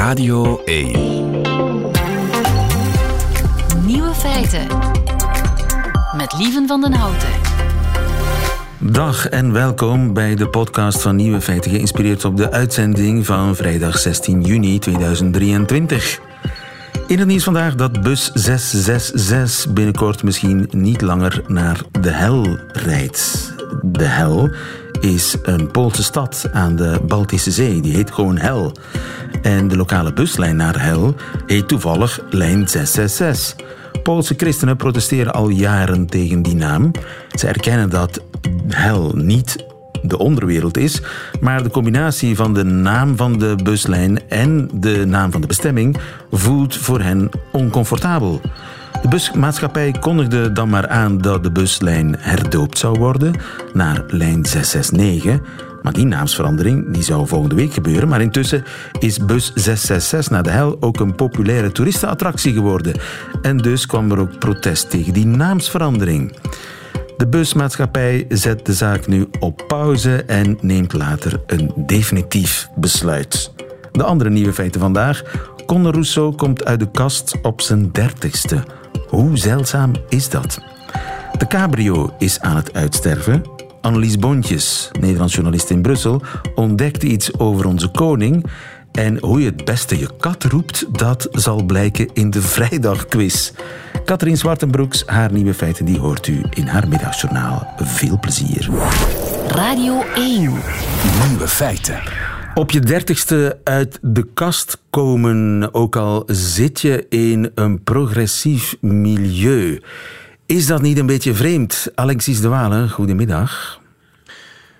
Radio 1. Nieuwe feiten. Met Lieven van den Houten. Dag en welkom bij de podcast van Nieuwe Feiten, geïnspireerd op de uitzending van vrijdag 16 juni 2023. In het nieuws vandaag dat bus 666 binnenkort misschien niet langer naar de hel rijdt. De hel is een Poolse stad aan de Baltische Zee. Die heet gewoon Hel. En de lokale buslijn naar Hel heet toevallig lijn 666. Poolse christenen protesteren al jaren tegen die naam. Ze erkennen dat Hel niet de onderwereld is, maar de combinatie van de naam van de buslijn en de naam van de bestemming voelt voor hen oncomfortabel. De busmaatschappij kondigde dan maar aan dat de buslijn herdoopt zou worden naar lijn 669. Maar die naamsverandering die zou volgende week gebeuren. Maar intussen is bus 666 naar de hel ook een populaire toeristenattractie geworden. En dus kwam er ook protest tegen die naamsverandering. De busmaatschappij zet de zaak nu op pauze en neemt later een definitief besluit. De andere nieuwe feiten vandaag. Conor Rousseau komt uit de kast op zijn dertigste. Hoe zeldzaam is dat? De cabrio is aan het uitsterven. Annelies Bontjes, Nederlands journalist in Brussel, ontdekte iets over onze koning. En hoe je het beste je kat roept, dat zal blijken in de vrijdagquiz. Katrien Zwartenbroeks, haar nieuwe feiten, die hoort u in haar middagjournaal. Veel plezier. Radio 1. Nieuwe feiten. Op je dertigste uit de kast komen, ook al zit je in een progressief milieu. Is dat niet een beetje vreemd? Alexis de Walen, goedemiddag.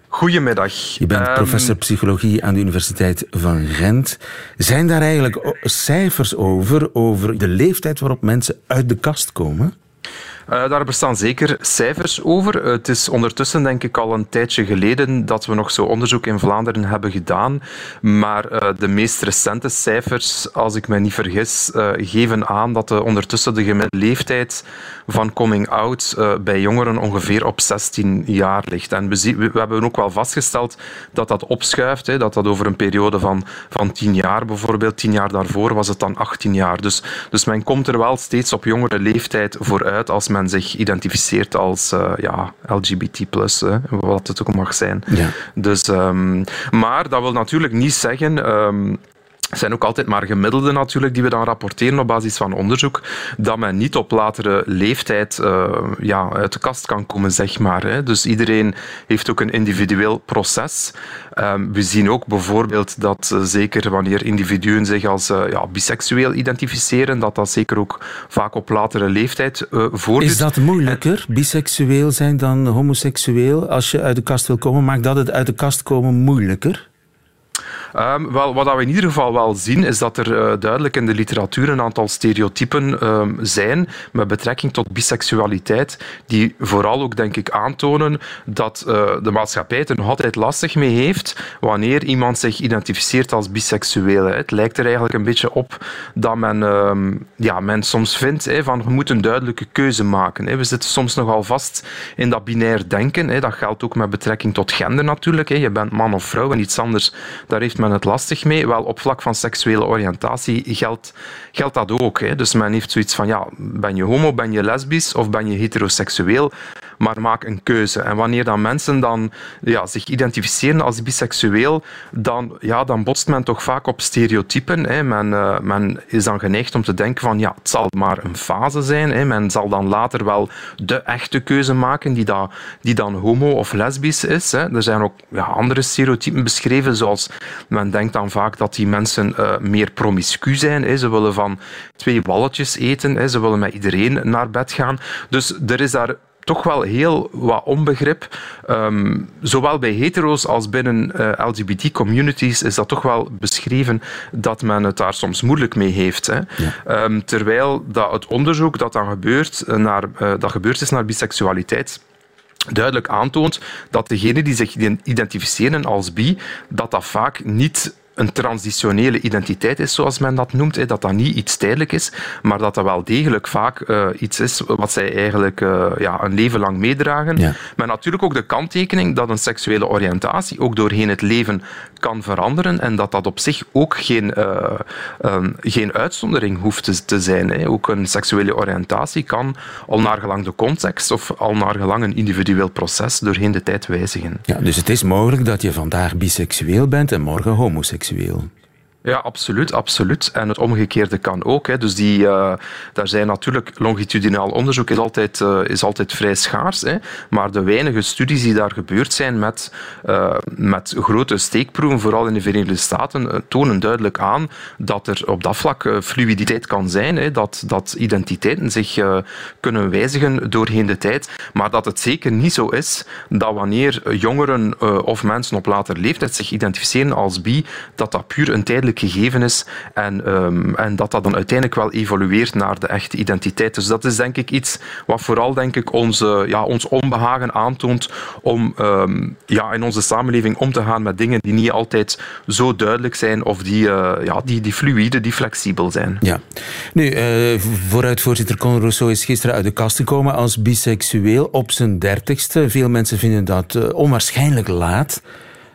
Goedemiddag. Je bent Ehm, professor psychologie aan de Universiteit van Gent. Zijn daar eigenlijk cijfers over, over de leeftijd waarop mensen uit de kast komen? Eh, daar bestaan zeker cijfers over. het is ondertussen denk ik al een tijdje geleden dat we nog zo onderzoek in Vlaanderen hebben gedaan. Maar eh, de meest recente cijfers, als ik me niet vergis, eh, geven aan dat de, ondertussen de gemiddelde leeftijd van coming out eh, bij jongeren ongeveer op 16 jaar ligt. En we hebben ook wel vastgesteld dat dat opschuift, hè, dat dat over een periode van, van 10 jaar bijvoorbeeld, 10 jaar daarvoor was het dan 18 jaar. Dus, dus men komt er wel steeds op jongere leeftijd vooruit als men zich identificeert als eh, ja, LGBT+, hè, wat het ook mag zijn. Ja. Dus, ehm, maar dat wil natuurlijk niet zeggen... ehm, zijn ook altijd maar gemiddelden natuurlijk die we dan rapporteren op basis van onderzoek, dat men niet op latere leeftijd eh, ja, uit de kast kan komen, zeg maar. Hè. Dus iedereen heeft ook een individueel proces. Ehm, we zien ook bijvoorbeeld dat eh, zeker wanneer individuen zich als eh, ja, biseksueel identificeren, dat dat zeker ook vaak op latere leeftijd voordoet. Is dat moeilijker, biseksueel zijn dan homoseksueel? Als je uit de kast wil komen, maakt dat het uit de kast komen moeilijker? Ehm, wel, wat we in ieder geval wel zien, is dat er eh, duidelijk in de literatuur een aantal stereotypen ehm, zijn met betrekking tot biseksualiteit, die vooral ook, denk ik, aantonen dat eh, de maatschappij het er nog altijd lastig mee heeft wanneer iemand zich identificeert als biseksueel. Het lijkt er eigenlijk een beetje op dat men, ehm, ja, men soms vindt van je moet een duidelijke keuze maken. We zitten soms nogal vast in dat binair denken. Dat geldt ook met betrekking tot gender natuurlijk. Je bent man of vrouw en iets anders, daar heeft men het lastig mee. Wel, op vlak van seksuele oriëntatie geldt, geldt dat ook. Hè. Dus men heeft zoiets van, ja, ben je homo, ben je lesbisch of ben je heteroseksueel? Maar maak een keuze. En wanneer dan mensen dan ja, zich identificeren als biseksueel, dan, ja, dan botst men toch vaak op stereotypen. Hè. Men, eh, men is dan geneigd om te denken van, ja, het zal maar een fase zijn. Hè. Men zal dan later wel de echte keuze maken die, dat, die dan homo of lesbisch is. Hè. Er zijn ook ja, andere stereotypen beschreven, zoals men denkt dan vaak dat die mensen eh, meer promiscu zijn. Hè. Ze willen van twee balletjes eten, hè. ze willen met iedereen naar bed gaan. Dus er is daar toch wel heel wat onbegrip. Ehm, zowel bij hetero's als binnen eh, LGBT-communities is dat toch wel beschreven dat men het daar soms moeilijk mee heeft. Hè. Ehm, terwijl dat het onderzoek dat dan gebeurt, eh, naar, dat gebeurd is naar biseksualiteit duidelijk aantoont dat degenen die zich identificeren als bi, dat dat vaak niet een transitionele identiteit is, zoals men dat noemt. Dat dat niet iets tijdelijk is, maar dat dat wel degelijk vaak uh, iets is wat zij eigenlijk uh, ja, een leven lang meedragen. Ja. Maar natuurlijk ook de kanttekening dat een seksuele oriëntatie ook doorheen het leven kan veranderen en dat dat op zich ook geen, uh, um, geen uitzondering hoeft te, te zijn. Hè. Ook een seksuele oriëntatie kan al naar gelang de context of al naar gelang een individueel proces doorheen de tijd wijzigen. Ja, dus het is mogelijk dat je vandaag biseksueel bent en morgen homoseksueel seksueel. Ja, absoluut, absoluut. En het omgekeerde kan ook. Hè. Dus die, uh, daar zijn natuurlijk longitudinaal onderzoek is altijd, uh, is altijd vrij schaars. Hè. Maar de weinige studies die daar gebeurd zijn met, uh, met grote steekproeven, vooral in de Verenigde Staten, tonen duidelijk aan dat er op dat vlak fluiditeit kan zijn. Hè. Dat, dat identiteiten zich kunnen wijzigen doorheen de tijd. Maar dat het zeker niet zo is dat wanneer jongeren of mensen op later leeftijd zich identificeren als bi, dat dat puur een gegeven is en, um, en dat dat dan uiteindelijk wel evolueert naar de echte identiteit. Dus dat is denk ik iets wat vooral denk ik onze, ja, ons onbehagen aantoont om um, ja, in onze samenleving om te gaan met dingen die niet altijd zo duidelijk zijn of die, uh, ja, die, die fluïde, die flexibel zijn. Ja. Nu, uh, vooruitvoorzitter Conor Rousseau is gisteren uit de kast gekomen als biseksueel op zijn dertigste. Veel mensen vinden dat uh, onwaarschijnlijk laat,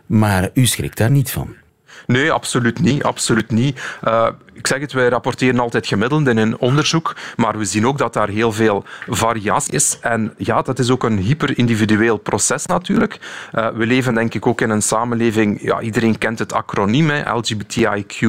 maar u schrikt daar niet van. Nee, absoluut niet. Absoluut niet. Uh, ik zeg het, wij rapporteren altijd gemiddeld in een onderzoek, maar we zien ook dat daar heel veel variatie is. En ja, dat is ook een hyper-individueel proces natuurlijk. Uh, we leven denk ik ook in een samenleving, ja, iedereen kent het acroniem, hè, LGBTIQ+.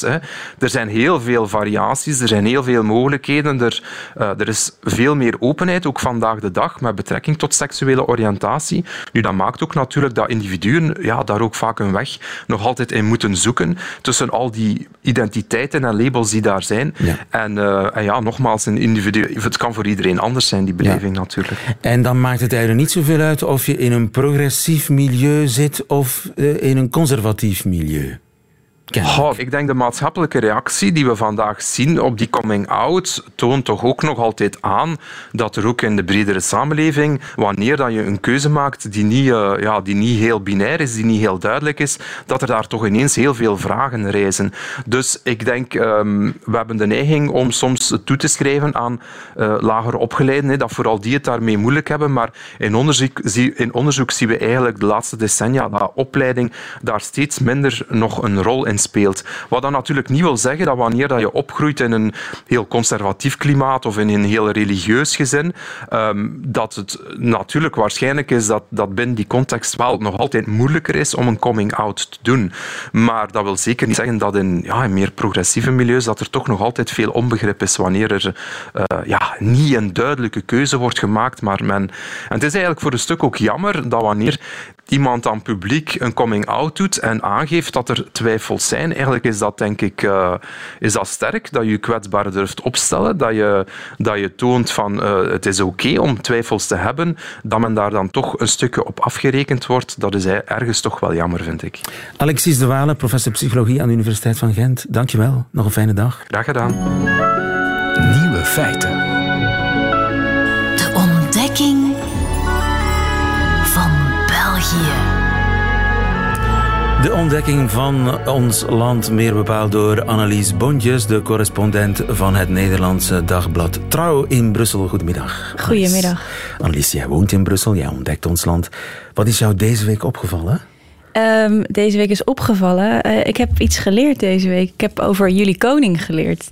Hè. Er zijn heel veel variaties, er zijn heel veel mogelijkheden, er, uh, er is veel meer openheid, ook vandaag de dag, met betrekking tot seksuele oriëntatie. Nu, dat maakt ook natuurlijk dat individuen ja, daar ook vaak een weg nog altijd in moeten zoeken tussen al die identiteiten en labels die daar zijn. En, uh, en, ja, nogmaals, een individu het kan voor iedereen anders zijn, die beleving ja. natuurlijk. En dan maakt het eigenlijk niet zoveel uit of je in een progressief milieu zit of uh, in een conservatief milieu. Ik denk de maatschappelijke reactie die we vandaag zien op die coming-out toont toch ook nog altijd aan dat er ook in de bredere samenleving, wanneer dat je een keuze maakt die niet, uh, ja, die niet heel binair is, die niet heel duidelijk is, dat er daar toch ineens heel veel vragen reizen. Dus ik denk, um, we hebben de neiging om soms toe te schrijven aan uh, lager opgeleiden, dat vooral die het daarmee moeilijk hebben, maar in onderzoek, in onderzoek zien we eigenlijk de laatste decennia dat opleiding daar steeds minder nog een rol in speelt. Wat dan natuurlijk niet wil zeggen dat wanneer dat je opgroeit in een heel conservatief klimaat of in een heel religieus gezin, um, dat het natuurlijk waarschijnlijk is dat, dat binnen die context wel nog altijd moeilijker is om een coming-out te doen. Maar dat wil zeker niet zeggen dat in, ja, in meer progressieve milieus dat er toch nog altijd veel onbegrip is wanneer er uh, ja, niet een duidelijke keuze wordt gemaakt. Maar men... En het is eigenlijk voor een stuk ook jammer dat wanneer iemand aan publiek een coming-out doet en aangeeft dat er twijfels zijn. Eigenlijk is dat denk ik uh, is dat sterk, dat je je kwetsbaar durft opstellen, dat je, dat je toont van uh, het is oké okay om twijfels te hebben, dat men daar dan toch een stukje op afgerekend wordt. Dat is ergens toch wel jammer, vind ik. Alexis de Walen, professor psychologie aan de Universiteit van Gent. Dankjewel. Nog een fijne dag. Graag gedaan. Nieuwe feiten. De ontdekking van ons land, meer bepaald door Annelies Bontjes, de correspondent van het Nederlandse dagblad Trouw in Brussel. Goedemiddag. Goedemiddag. Annelies, jij woont in Brussel, jij ontdekt ons land. Wat is jou deze week opgevallen? Um, deze week is opgevallen. Uh, ik heb iets geleerd deze week. Ik heb over jullie koning geleerd.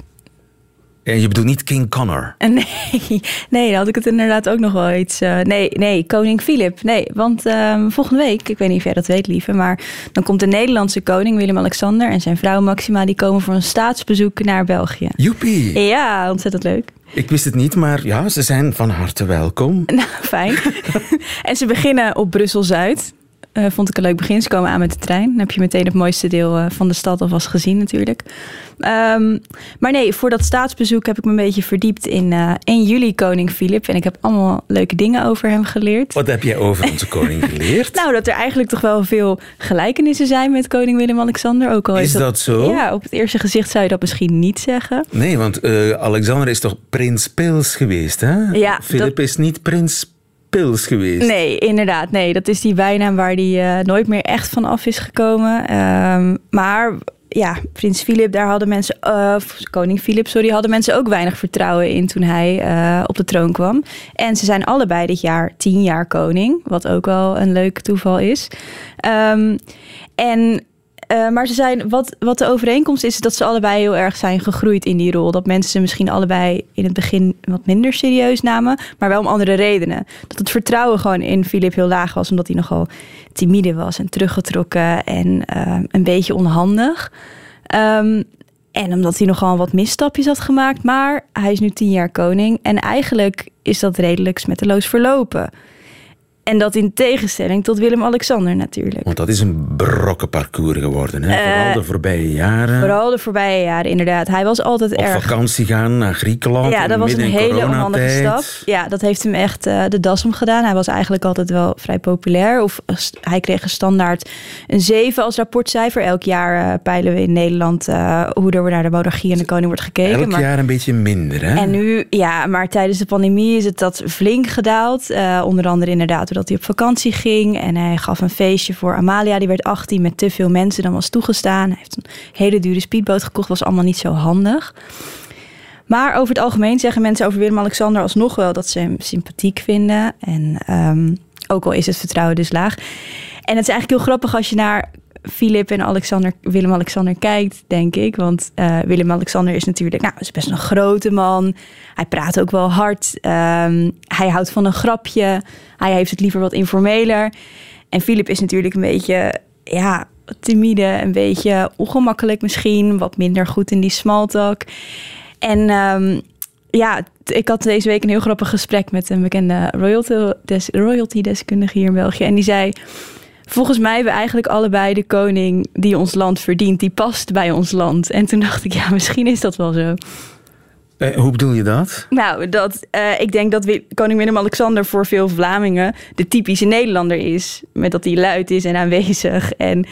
En je bedoelt niet King Connor? Nee, nee, dan had ik het inderdaad ook nog wel iets. Uh, nee, nee, koning Filip. Nee, want um, volgende week, ik weet niet of jij dat weet, lieve, maar dan komt de Nederlandse koning Willem-Alexander en zijn vrouw Maxima, die komen voor een staatsbezoek naar België. Joepie! Ja, ontzettend leuk. Ik wist het niet, maar ja, ze zijn van harte welkom. Nou, fijn. en ze beginnen op Brussel-Zuid. Uh, vond ik een leuk begin. Ze komen aan met de trein. Dan heb je meteen het mooiste deel uh, van de stad alvast gezien natuurlijk. Um, maar nee, voor dat staatsbezoek heb ik me een beetje verdiept in uh, 1 juli koning Filip. En ik heb allemaal leuke dingen over hem geleerd. Wat heb jij over onze koning geleerd? nou, dat er eigenlijk toch wel veel gelijkenissen zijn met koning Willem-Alexander. Ook al is, is dat, dat, zo? Ja, op het eerste gezicht zou je dat misschien niet zeggen. Nee, want Alexander is toch prins Pils geweest, hè? Ja. Filip dat... is niet prins Pils geweest. Nee, inderdaad. Nee, dat is die bijnaam waar hij nooit meer echt van af is gekomen. Ehm, maar ja, prins Filip, daar hadden mensen, uh, koning Filip, sorry, hadden mensen ook weinig vertrouwen in toen hij uh, op de troon kwam. En ze zijn allebei dit jaar tien jaar koning, wat ook wel een leuk toeval is. Um, en uh, maar ze zijn, wat, wat de overeenkomst is, is dat ze allebei heel erg zijn gegroeid in die rol. Dat mensen ze misschien allebei in het begin wat minder serieus namen, maar wel om andere redenen. Dat het vertrouwen gewoon in Filip heel laag was, omdat hij nogal timide was en teruggetrokken en uh, een beetje onhandig. Um, en omdat hij nogal wat misstapjes had gemaakt, maar hij is nu tien jaar koning en eigenlijk is dat redelijk smetteloos verlopen. En dat in tegenstelling tot Willem-Alexander natuurlijk. Want dat is een brokken parcours geworden, hè? Uh, vooral de voorbije jaren. Vooral de voorbije jaren, inderdaad. Hij was altijd Op erg... Op vakantie gaan naar Griekenland. Ja, dat was een hele onhandige stap. Ja, dat heeft hem echt uh, de das om gedaan. Hij was eigenlijk altijd wel vrij populair. Of hij kreeg een standaard een 7 als rapportcijfer. Elk jaar peilen we in Nederland hoe er naar de monarchie en de koning wordt gekeken. Elk maar... jaar een beetje minder, hè? En nu, ja, maar tijdens de pandemie is het dat flink gedaald. onder andere inderdaad dat hij op vakantie ging. En hij gaf een feestje voor Amalia. Die werd 18 met te veel mensen dan was toegestaan. Hij heeft een hele dure speedboot gekocht. Was allemaal niet zo handig. Maar over het algemeen zeggen mensen over Willem-Alexander alsnog wel dat ze hem sympathiek vinden. En um, ook al is het vertrouwen dus laag. En het is eigenlijk heel grappig als je naar Filip en Alexander, Willem-Alexander kijkt, denk ik. Want uh, Willem-Alexander is natuurlijk, nou, is best een grote man. Hij praat ook wel hard. Um, hij houdt van een grapje. Hij heeft het liever wat informeler. En Filip is natuurlijk een beetje, ja, timide, een beetje ongemakkelijk misschien. Wat minder goed in die small talk. En um, ja, ik had deze week een heel grappig gesprek met een bekende royalty, des, royalty deskundige hier in België. En die zei... Volgens mij hebben we eigenlijk allebei de koning die ons land verdient. Die past bij ons land. En toen dacht ik, ja, misschien is dat wel zo. Eh, hoe bedoel je dat? Nou, dat, uh, ik denk dat we, koning Willem-Alexander voor veel Vlamingen de typische Nederlander is. Met dat hij luid is en aanwezig. En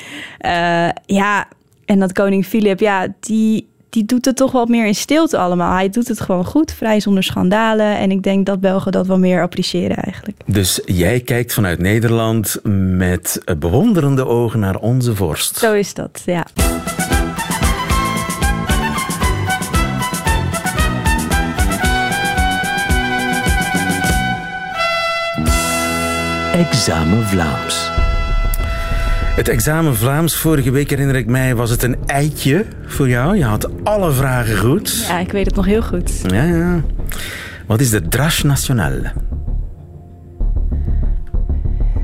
uh, ja, en dat koning Filip, ja, die, die doet het toch wat meer in stilte allemaal. Hij doet het gewoon goed, vrij zonder schandalen. En ik denk dat Belgen dat wel meer appreciëren eigenlijk. Dus jij kijkt vanuit Nederland met bewonderende ogen naar onze vorst. Zo is dat, ja. Examen Vlaams. Het examen Vlaams vorige week herinner ik mij was het een eitje voor jou. Je had alle vragen goed. Ja, ik weet het nog heel goed. Ja, ja. Wat is de Drash Nationale?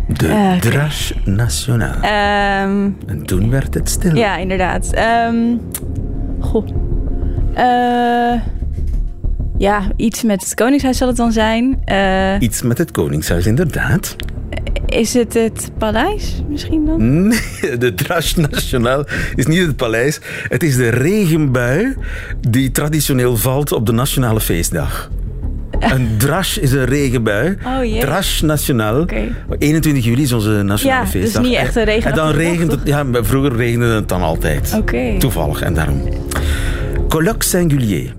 De uh, okay. Drash Nationale. Um, en toen werd het stil. Ja, inderdaad. Um, goh. Uh, ja, iets met het Koningshuis zal het dan zijn. Uh, iets met het Koningshuis, inderdaad. Is het het paleis misschien dan? Nee, de Drash Nationaal is niet het paleis. Het is de regenbui die traditioneel valt op de nationale feestdag. Een drash is een regenbui. Oh, yeah. Drash Nationaal. Okay. 21 juli is onze nationale ja, feestdag. Dus niet echt een regen. En dan regent het. Ja, vroeger regende het dan altijd. Okay. Toevallig en daarom. Colloque singulier.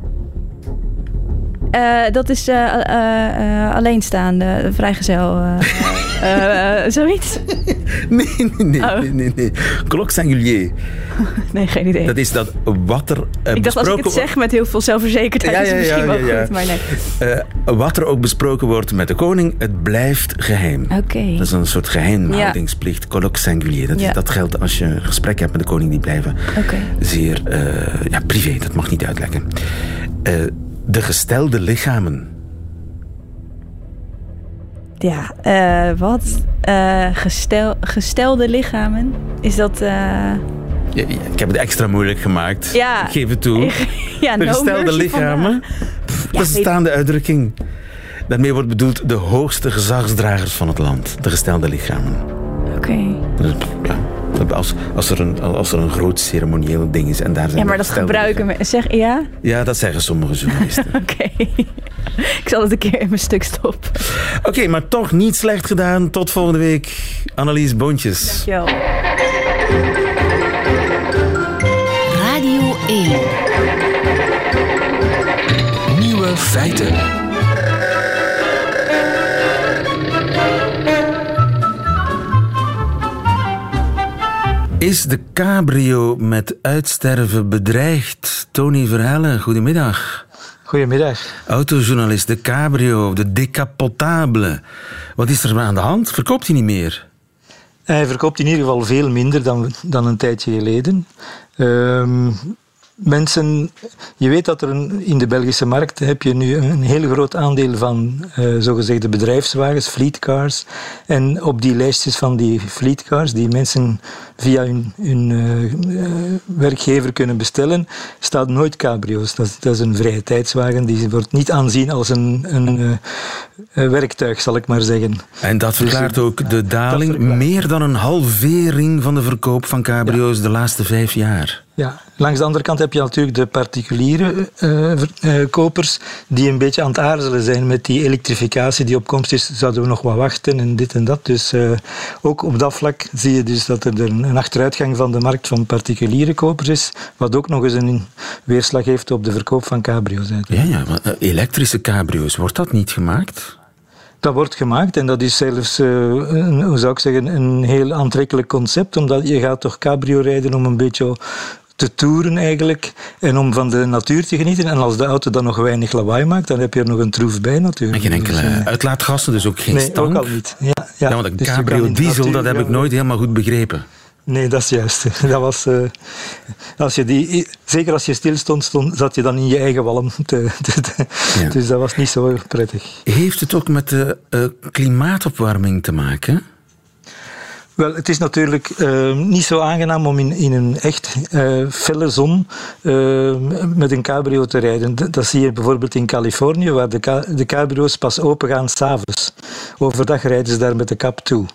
Uh, dat is uh, uh, alleenstaande, vrijgezel. zoiets? nee, nee, nee. Oh. nee, nee, nee. Colloque singulier. nee, geen idee. Dat is dat wat er Ik dacht als ik het zeg met heel veel zelfverzekerdheid, ja, ja, is het misschien wel goed, maar nee. wat er ook besproken wordt met de koning, het blijft geheim. Oké. Okay. Dat is een soort geheimhoudingsplicht. Colloque singulier. Dat, dat geldt als je een gesprek hebt met de koning, die blijven okay. zeer ja, privé. Dat mag niet uitlekken. De gestelde lichamen. Ja, uh, wat? Uh, gestel, gestelde lichamen? Is dat... Uh... Ja, ja, ik heb het extra moeilijk gemaakt. Ja. Ik geef het toe. ja, no gestelde lichamen. Pff, dat is een staande uitdrukking. Daarmee wordt bedoeld de hoogste gezagsdragers van het land. De gestelde lichamen. Oké. Okay. Als, als, er een, als er een groot ceremonieel ding is en daar zijn Ja, maar dat gebruiken we. Zeg, ja? Ja, dat zeggen sommige journalisten. Oké. Okay. Ik zal het een keer in mijn stuk stoppen. Oké, okay, maar toch niet slecht gedaan. Tot volgende week. Annelies Boontjes. Dankjewel. Radio 1. Nieuwe feiten. Is de cabrio met uitsterven bedreigd? Tony Verhellen, goedemiddag. Goedemiddag. Autojournalist, de cabrio, de decapotable. Wat is er aan de hand? Verkoopt hij niet meer? Hij verkoopt in ieder geval veel minder dan, dan een tijdje geleden. Ehm, mensen, je weet dat er een, in de Belgische markt heb je nu een heel groot aandeel van uh, zogezegde bedrijfswagens, fleetcars. En op die lijstjes van die fleetcars, die mensen via hun, hun uh, werkgever kunnen bestellen, staat nooit cabrio's. Dat, dat, is een vrije tijdswagen, die wordt niet aanzien als een, een werktuig, zal ik maar zeggen. En dat dus, verklaart ook de daling, meer dan een halvering van de verkoop van cabrio's de laatste vijf jaar. Ja, langs de andere kant heb je natuurlijk de particuliere uh, uh, kopers die een beetje aan het aarzelen zijn met die elektrificatie die op komst is. Zouden we nog wat wachten en dit en dat. Dus uh, ook op dat vlak zie je dus dat er een achteruitgang van de markt van particuliere kopers is, wat ook nog eens een weerslag heeft op de verkoop van cabrio's. Ja, ja, maar elektrische cabrio's, wordt dat niet gemaakt? Dat wordt gemaakt en dat is zelfs, uh, een, hoe zou ik zeggen, een heel aantrekkelijk concept. Omdat je gaat toch cabrio rijden om een beetje te toeren eigenlijk en om van de natuur te genieten. En als de auto dan nog weinig lawaai maakt, dan heb je er nog een troef bij natuurlijk. En geen enkele dus, uh, uitlaatgassen, dus ook geen nee, stank? ook al niet. Ja, ja. ja want een dus cabrio diesel, dat heb ik nooit helemaal goed begrepen. Nee, dat is juist. Dat was, uh, als je die, zeker als je stil stond, stond, zat je dan in je eigen walm. Te, te, te. Ja. Dus dat was niet zo prettig. Heeft het ook met de uh, klimaatopwarming te maken? Wel, het is natuurlijk uh, niet zo aangenaam om in, in een echt uh, felle zon uh, met een cabrio te rijden. Dat zie je bijvoorbeeld in Californië, waar de, de cabrio's pas open gaan s'avonds. Overdag rijden ze daar met de kap toe.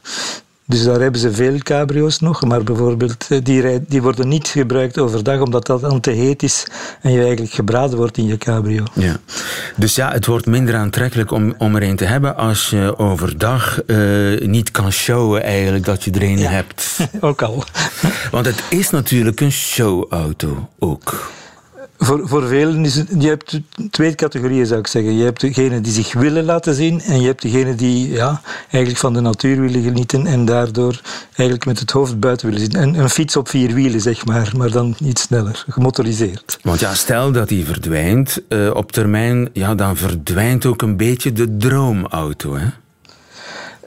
Dus daar hebben ze veel cabrio's nog, maar bijvoorbeeld die, die worden niet gebruikt overdag omdat dat dan te heet is en je eigenlijk gebraden wordt in je cabrio. Ja. Dus ja, het wordt minder aantrekkelijk om, om er een te hebben als je overdag uh, niet kan showen eigenlijk dat je er een ja. hebt. ook al. Want het is natuurlijk een showauto ook. Voor, voor velen is het, je hebt twee categorieën zou ik zeggen. Je hebt degenen die zich willen laten zien en je hebt degenen die ja, eigenlijk van de natuur willen genieten en daardoor eigenlijk met het hoofd buiten willen zitten. Een, een fiets op vier wielen, zeg maar, maar dan iets sneller, gemotoriseerd. Want ja, stel dat die verdwijnt uh, op termijn, ja, dan verdwijnt ook een beetje de droomauto, hè?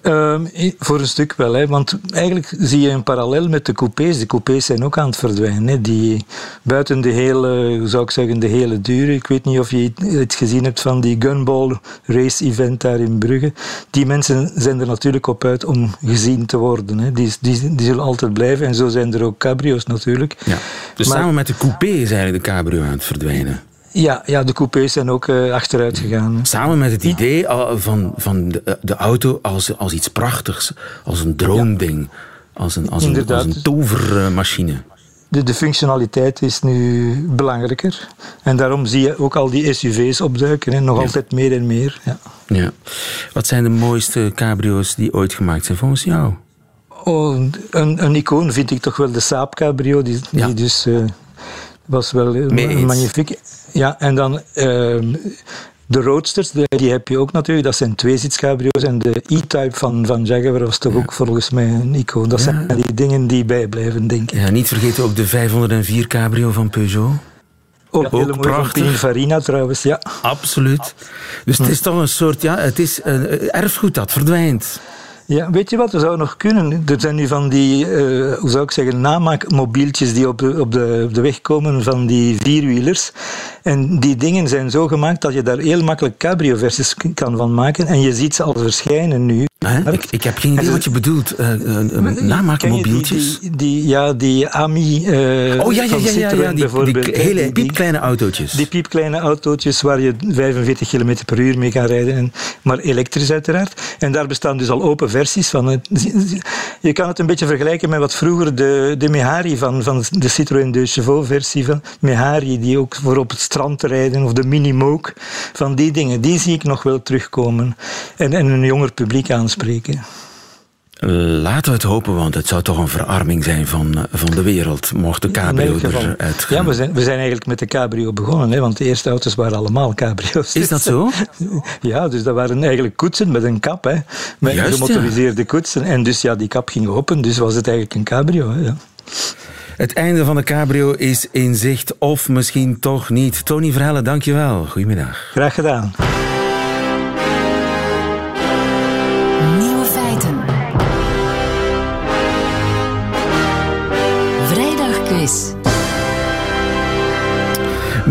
Um, voor een stuk wel, hè, want eigenlijk zie je een parallel met de coupés. De coupés zijn ook aan het verdwijnen. Hè. Die, buiten de hele, zou ik zeggen, de hele dure. Ik weet niet of je het gezien hebt van die gunball race event daar in Brugge. Die mensen zijn er natuurlijk op uit om gezien te worden. Hè. Die, die, die zullen altijd blijven en zo zijn er ook cabrio's natuurlijk. Ja. Dus maar, samen met de coupé is eigenlijk de cabrio aan het verdwijnen. Ja, ja, de coupés zijn ook uh, achteruit gegaan. Samen met het idee van, van de, de auto als, als iets prachtigs, als een droomding, als, een, als, een, als een tovermachine. De, de functionaliteit is nu belangrijker. En daarom zie je ook al die SUV's opduiken. Hè. Nog ja. altijd meer en meer. Ja. Ja. Wat zijn de mooiste cabrio's die ooit gemaakt zijn volgens jou? Oh, een, een icoon vind ik toch wel de Saab cabrio. Die, die ja. dus... Uh, was wel magnifiek. Ja, en dan uh, de Roadsters, die heb je ook natuurlijk. Dat zijn tweezitscabrio's. En de E-Type van, van Jaguar was toch ook volgens mij een icoon. Dat ja. zijn die dingen die bijblijven, denk ik. Ja, niet vergeten ook de 504 cabrio van Peugeot. Ook, ja, ook prachtig. Farina trouwens, ja. Absoluut. Dus het is toch een soort, ja, het is een erfgoed dat verdwijnt. Ja, weet je wat? We zouden nog kunnen. Er zijn nu van die, uh, hoe zou ik zeggen, namaakmobieltjes die op de, op, de, op de weg komen van die vierwielers. En die dingen zijn zo gemaakt dat je daar heel makkelijk cabrio-versies kan van maken. En je ziet ze al verschijnen nu. Ik, ik, heb geen idee wat je bedoelt. Uh, uh, namaakmobieltjes? Die, die, ja, die AMI uh, Oh ja, ja, ja, ja, ja die, hele piepkleine autootjes. Die piepkleine autootjes waar je 45 km per uur mee kan rijden. En, maar elektrisch uiteraard. En daar bestaan dus al open versies van. Je kan het een beetje vergelijken met wat vroeger de, de Mehari van, van de Citroën de Chevaux versie van Mehari, die ook voor op het strand rijden, of de Mini Moke, van die dingen. Die zie ik nog wel terugkomen. En, en een jonger publiek aan Laten we het hopen, want het zou toch een verarming zijn van, van de wereld, mocht de cabrio eruit gaan. Ja, we zijn, we zijn eigenlijk met de cabrio begonnen, hè, want de eerste auto's waren allemaal cabrio's. Is dat zo? Ja, dus dat waren eigenlijk koetsen met een kap, hè, met Juist, gemotoriseerde ja. koetsen. En dus ja, die kap ging open, dus was het eigenlijk een cabrio. Hè, ja. Het einde van de cabrio is in zicht, of misschien toch niet. Tony Verhellen, dankjewel. Goedemiddag. Graag gedaan.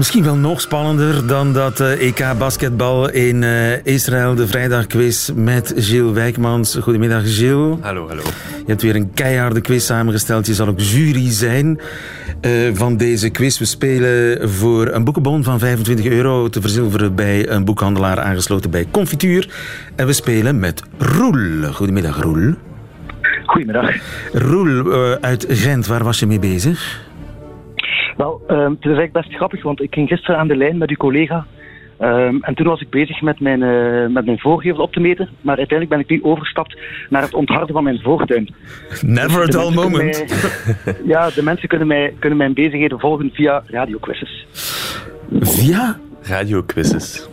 Misschien wel nog spannender dan dat eh, EK basketbal in eh, Israël, de vrijdagquiz met Gilles Wijkmans. Goedemiddag Gilles. Hallo, hallo. Je hebt weer een keiharde quiz samengesteld. Je zal ook jury zijn eh, van deze quiz. We spelen voor een boekenbon van 25 euro te verzilveren bij een boekhandelaar aangesloten bij Confituur. En we spelen met Roel. Goedemiddag Roel. Goedemiddag. Roel uit Gent, waar was je mee bezig? Wel, ehm, het is eigenlijk best grappig, want ik ging gisteren aan de lijn met uw collega. Ehm, en toen was ik bezig met mijn, eh, met mijn voorgevel op te meten. Maar uiteindelijk ben ik nu overgestapt naar het ontharden van mijn voortuin. Never a De dull moment. mij- ja, de mensen kunnen, mij, kunnen mijn bezigheden volgen via radioquizzes. Via? Radioquizzes.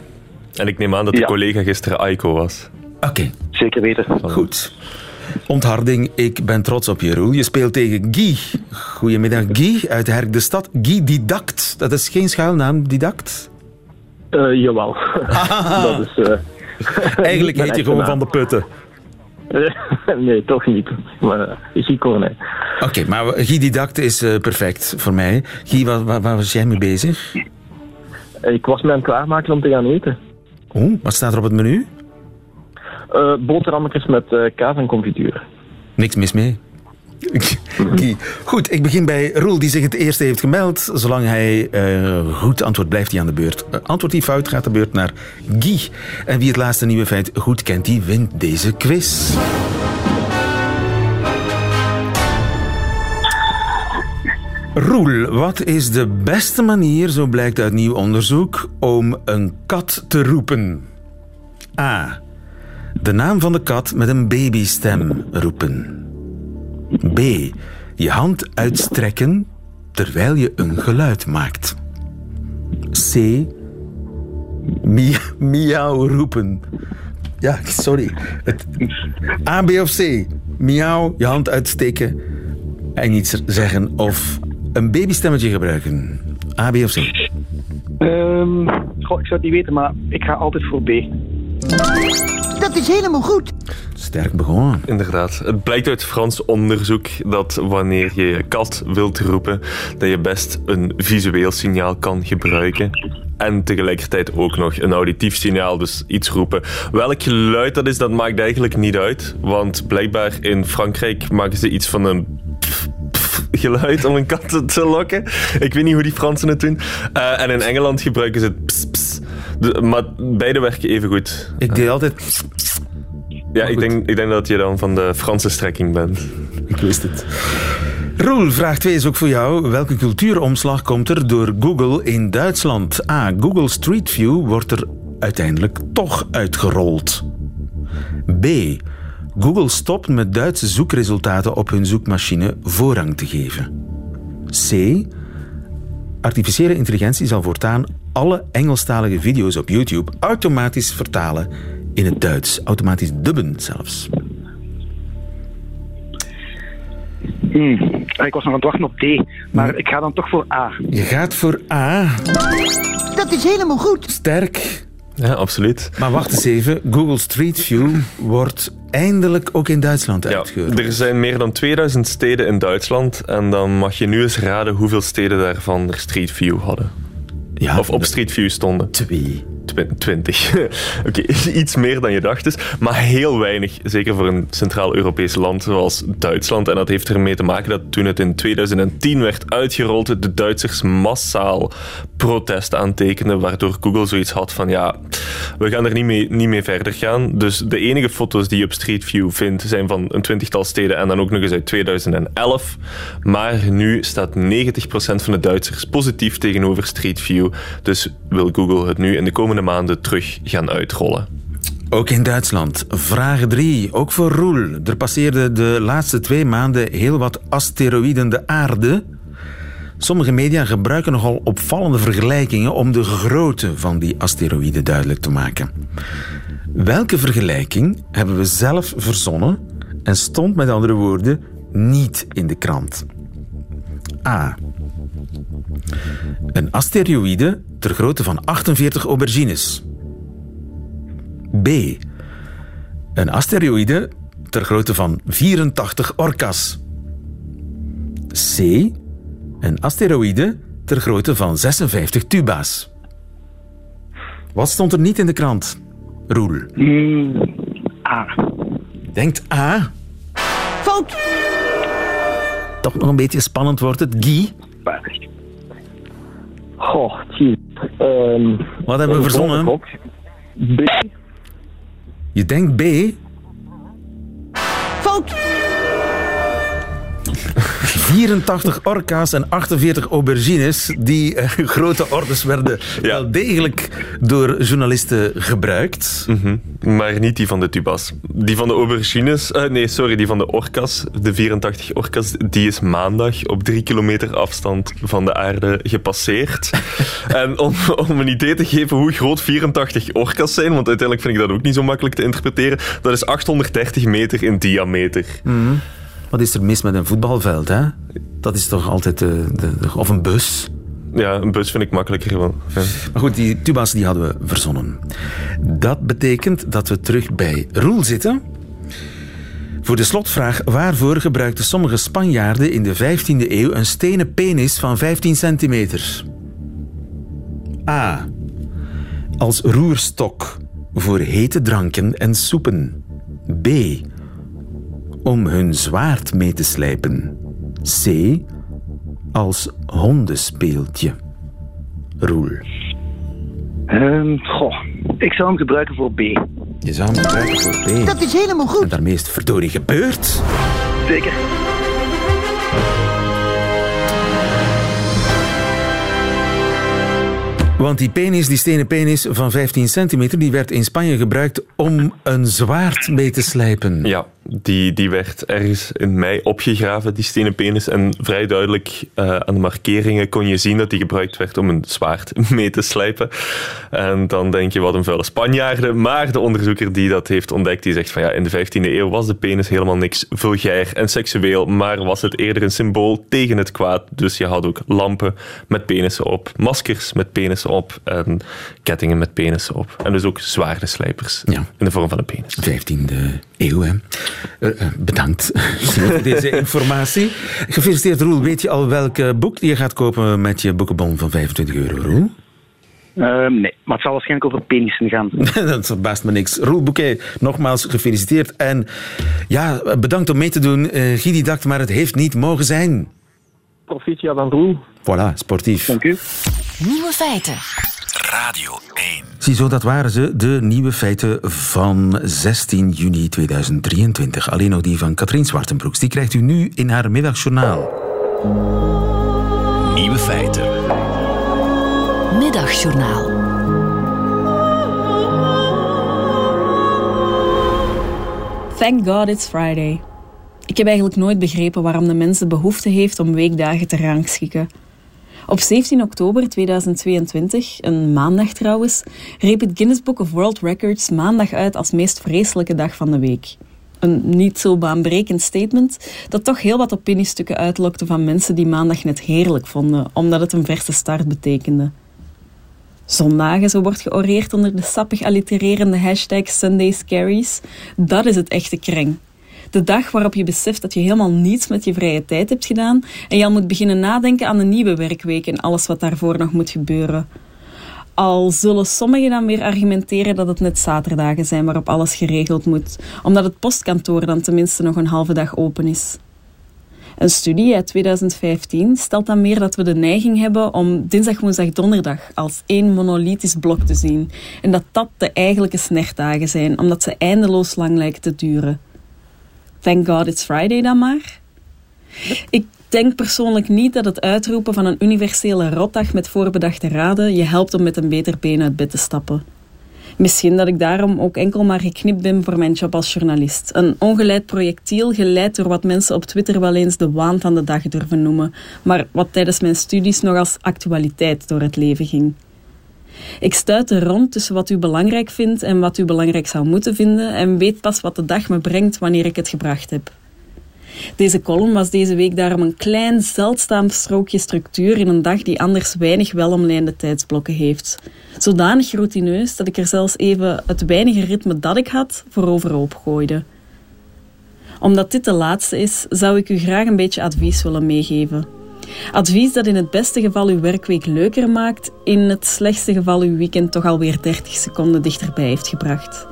En ik neem aan dat de Ja. collega gisteren Aiko was. Oké, Zeker weten. goed. Ontharding, ik ben trots op je, Roel. Je speelt tegen Guy. Goedemiddag, Guy uit Herk de Stad. Guy Didact. Dat is geen schuilnaam, Didact? Eh, jawel. dat is. eh, Eigenlijk heet je gewoon naam. Van de Putten. nee, toch niet. Maar uh, Guy Cornet. Oké, maar Guy Didact is perfect voor mij. Guy, waar, waar, waar was jij mee bezig? Ik was me aan het klaarmaken om te gaan eten. Oh, wat staat er op het menu? Eh boterhammetjes met eh, kaas en confituur. Niks mis mee. Guy. Goed, ik begin bij Roel, die zich het eerste heeft gemeld. Zolang hij eh, goed antwoordt, blijft hij aan de beurt. Uh, antwoordt hij fout, gaat de beurt naar Guy. En wie het laatste nieuwe feit goed kent, die wint deze quiz. Roel, wat is de beste manier, zo blijkt uit nieuw onderzoek, om een kat te roepen? A. De naam van de kat met een babystem roepen. B. Je hand uitstrekken terwijl je een geluid maakt. C. Mia roepen. Ja, sorry. A, B of C. Miauw, je hand uitsteken en iets zeggen. Of een babystemmetje gebruiken. A, B of C. Ehm, goh, ik zou het niet weten, maar ik ga altijd voor B. Dat is helemaal goed. Sterk begonnen. Inderdaad. Het blijkt uit Frans onderzoek dat wanneer je je kat wilt roepen, dat je best een visueel signaal kan gebruiken. En tegelijkertijd ook nog een auditief signaal, dus iets roepen. Welk geluid dat is, dat maakt eigenlijk niet uit. Want blijkbaar in Frankrijk maken ze iets van een geluid om een kat te- lokken. Ik weet niet hoe die Fransen het doen. Eh, en in Engeland gebruiken ze het. De- maar beide werken even goed. Ik deed altijd... Ja, ik denk, ik denk dat je dan van de Franse strekking bent. Ik wist het. Roel, vraag 2 is ook voor jou. Welke cultuuromslag komt er door Google in Duitsland? A. Google Street View wordt er uiteindelijk toch uitgerold. B. Google stopt met Duitse zoekresultaten op hun zoekmachine voorrang te geven. C. Artificiële intelligentie zal voortaan alle Engelstalige video's op YouTube automatisch vertalen in het Duits. Automatisch dubben zelfs. Hmm. Ik was nog aan het wachten op D, maar ik ga dan toch voor A. Je gaat voor A. Dat is helemaal goed. Sterk. Ja, absoluut. Maar wacht eens even. Google Street View wordt eindelijk ook in Duitsland Ja, er zijn meer dan 2000 steden in Duitsland. En dan mag je nu eens raden hoeveel steden daarvan er Street View hadden. Ja, Of op Street View stonden. twee. Twi- 20. Oké, iets meer dan je dacht dus. Maar heel weinig, zeker voor een Centraal-Europees land zoals Duitsland. En dat heeft ermee te maken dat toen het in 2010 werd uitgerold, de Duitsers massaal protest aantekenden, waardoor Google zoiets had van ja, we gaan er niet mee, niet mee verder gaan. Dus de enige foto's die je op Street View vindt, zijn van een twintigtal steden en dan ook nog eens uit 2011. Maar nu staat 90% van de Duitsers positief tegenover Street View. Dus wil Google het nu in de komende maanden terug gaan uitrollen. Ook in Duitsland. Vraag 3. Ook voor Roel. Er passeerden de laatste twee maanden heel wat asteroïden de aarde. Sommige media gebruiken nogal opvallende vergelijkingen om de grootte van die asteroïden duidelijk te maken. Welke vergelijking hebben we zelf verzonnen en stond met andere woorden niet in de krant? A. Een asteroïde ter grootte van 48 aubergines. B. Een asteroïde ter grootte van 84 orcas. C. Een asteroïde ter grootte van 56 tuba's. Wat stond er niet in de krant? Roel. Mm, A. Denkt A. Fout. Toch nog een beetje spannend wordt het. Guy. Goh, jeez. Ehm, Wat hebben we verzonnen? B. Je denkt B. Fout. 84 orka's en 48 aubergines. Die eh, grote orders werden wel degelijk door journalisten gebruikt. Mhm. Maar niet die van de tubas. Die van de aubergines, eh, nee, sorry, die van de orcas, de 84 orcas, die is maandag op drie kilometer afstand van de aarde gepasseerd. en om, om een idee te geven hoe groot 84 orcas zijn, want uiteindelijk vind ik dat ook niet zo makkelijk te interpreteren, dat is 830 meter in diameter. Mhm. Wat is er mis met een voetbalveld, hè? Dat is toch altijd de, de, de- Of een bus. Ja, een bus vind ik makkelijker. wel. Ja. Maar goed, die tuba's die hadden we verzonnen. Dat betekent dat we terug bij Roel zitten. Voor de slotvraag, waarvoor gebruikten sommige Spanjaarden in de 15e eeuw een stenen penis van 15 centimeter? A. Als roerstok voor hete dranken en soepen. B. Om hun zwaard mee te slijpen. C. Als hondenspeeltje. Roel. Ehm, goh, ik zou hem gebruiken voor B. Je zou hem gebruiken voor B. Dat is helemaal En goed. daarmee is het verdorie gebeurd. Zeker. Want die penis, die stenen penis van 15 centimeter, die werd in Spanje gebruikt om een zwaard mee te slijpen. Ja, die, die werd ergens in mei opgegraven, die stenen penis. En vrij duidelijk eh, aan de markeringen kon je zien dat die gebruikt werd om een zwaard mee te slijpen. En dan denk je, wat een vuile Spanjaarden. Maar de onderzoeker die dat heeft ontdekt, die zegt van ja, in de 15e eeuw was de penis helemaal niks vulgair en seksueel, maar was het eerder een symbool tegen het kwaad. Dus je had ook lampen met penissen op, maskers met penissen op en kettingen met penissen op. En dus ook zwaardeslijpers Ja. in de vorm van een penis. 15e eeuw, hè. Eh, eh, bedankt voor deze informatie. Gefeliciteerd, Roel. Weet je al welk eh, boek je gaat kopen met je boekenbon van 25 euro, Roel? Ehm, nee, maar het zal waarschijnlijk over penissen gaan. Dat verbaast me niks. Roel Bouquet, nogmaals gefeliciteerd. En ja, bedankt om mee te doen. Eh Guy dacht, maar het heeft niet mogen zijn. Proficiat aan Roel. Voilà, sportief. Dank u. Nieuwe feiten. Radio 1. Ziezo, dat waren ze, de nieuwe feiten van 16 juni 2023. Alleen nog die van Katrien Zwartenbroeks. Die krijgt u nu in haar middagjournaal. Nieuwe feiten. Middagjournaal. Thank God it's Friday. Ik heb eigenlijk nooit begrepen waarom de mens de behoefte heeft om weekdagen te rangschikken. Op 17 oktober 2022, een maandag trouwens, riep het Guinness Book of World Records maandag uit als meest vreselijke dag van de week. Een niet zo baanbrekend statement dat toch heel wat opiniestukken uitlokte van mensen die maandag net heerlijk vonden, omdat het een verse start betekende. Zondagen, zo wordt georeerd onder de sappig allitererende hashtag Sunday Scaries. Dat is het echte kreng. De dag waarop je beseft dat je helemaal niets met je vrije tijd hebt gedaan en je al moet beginnen nadenken aan een nieuwe werkweek en alles wat daarvoor nog moet gebeuren. Al zullen sommigen dan weer argumenteren dat het net zaterdagen zijn waarop alles geregeld moet, omdat het postkantoor dan tenminste nog een halve dag open is. Een studie uit 2015 stelt dan meer dat we de neiging hebben om dinsdag, woensdag, donderdag als één monolithisch blok te zien. En dat dat de eigenlijke snertdagen zijn, omdat ze eindeloos lang lijken te duren. Thank God it's Friday dan maar. Ik denk persoonlijk niet dat het uitroepen van een universele rotdag met voorbedachte raden je helpt om met een beter been uit bed te stappen. Misschien dat ik daarom ook enkel maar geknipt ben voor mijn job als journalist. Een ongeleid projectiel geleid door wat mensen op Twitter wel eens de waan van de dag durven noemen, maar wat tijdens mijn studies nog als actualiteit door het leven ging. Ik stuit er rond tussen wat u belangrijk vindt en wat u belangrijk zou moeten vinden en weet pas wat de dag me brengt wanneer ik het gebracht heb. Deze column was deze week daarom een klein, zeldzaam strookje structuur in een dag die anders weinig welomlijnde tijdsblokken heeft. Zodanig routineus dat ik er zelfs even het weinige ritme dat ik had voor overhoop gooide. Omdat dit de laatste is, zou ik u graag een beetje advies willen meegeven. Advies dat in het beste geval uw werkweek leuker maakt, in het slechtste geval uw weekend toch alweer 30 seconden dichterbij heeft gebracht.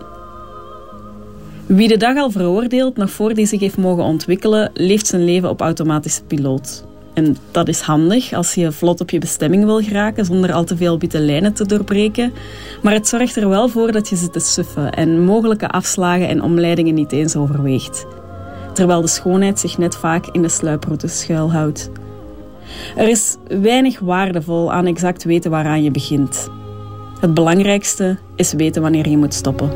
Wie de dag al veroordeelt nog voor die zich heeft mogen ontwikkelen, leeft zijn leven op automatische piloot. En dat is handig als je vlot op je bestemming wil geraken zonder al te veel witte lijnen te doorbreken. Maar het zorgt er wel voor dat je zit te suffen en mogelijke afslagen en omleidingen niet eens overweegt. Terwijl de schoonheid zich net vaak in de sluiproute schuilhoudt. Er is weinig waardevol aan exact weten waaraan je begint. Het belangrijkste is weten wanneer je moet stoppen.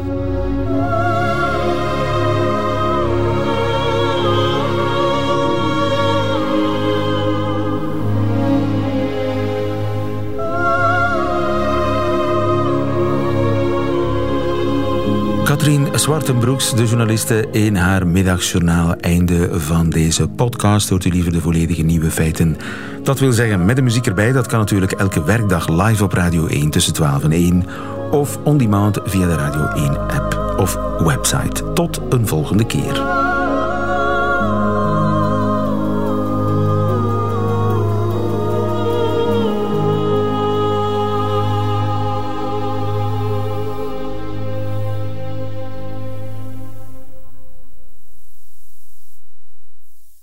Katrien Zwartenbroeks, de journaliste in haar middagjournaal. Einde van deze podcast. Hoort u liever de volledige nieuwe feiten. Dat wil zeggen met de muziek erbij. Dat kan natuurlijk elke werkdag live op Radio 1 tussen 12 en 1. Of on demand via de Radio 1 app of website. Tot een volgende keer.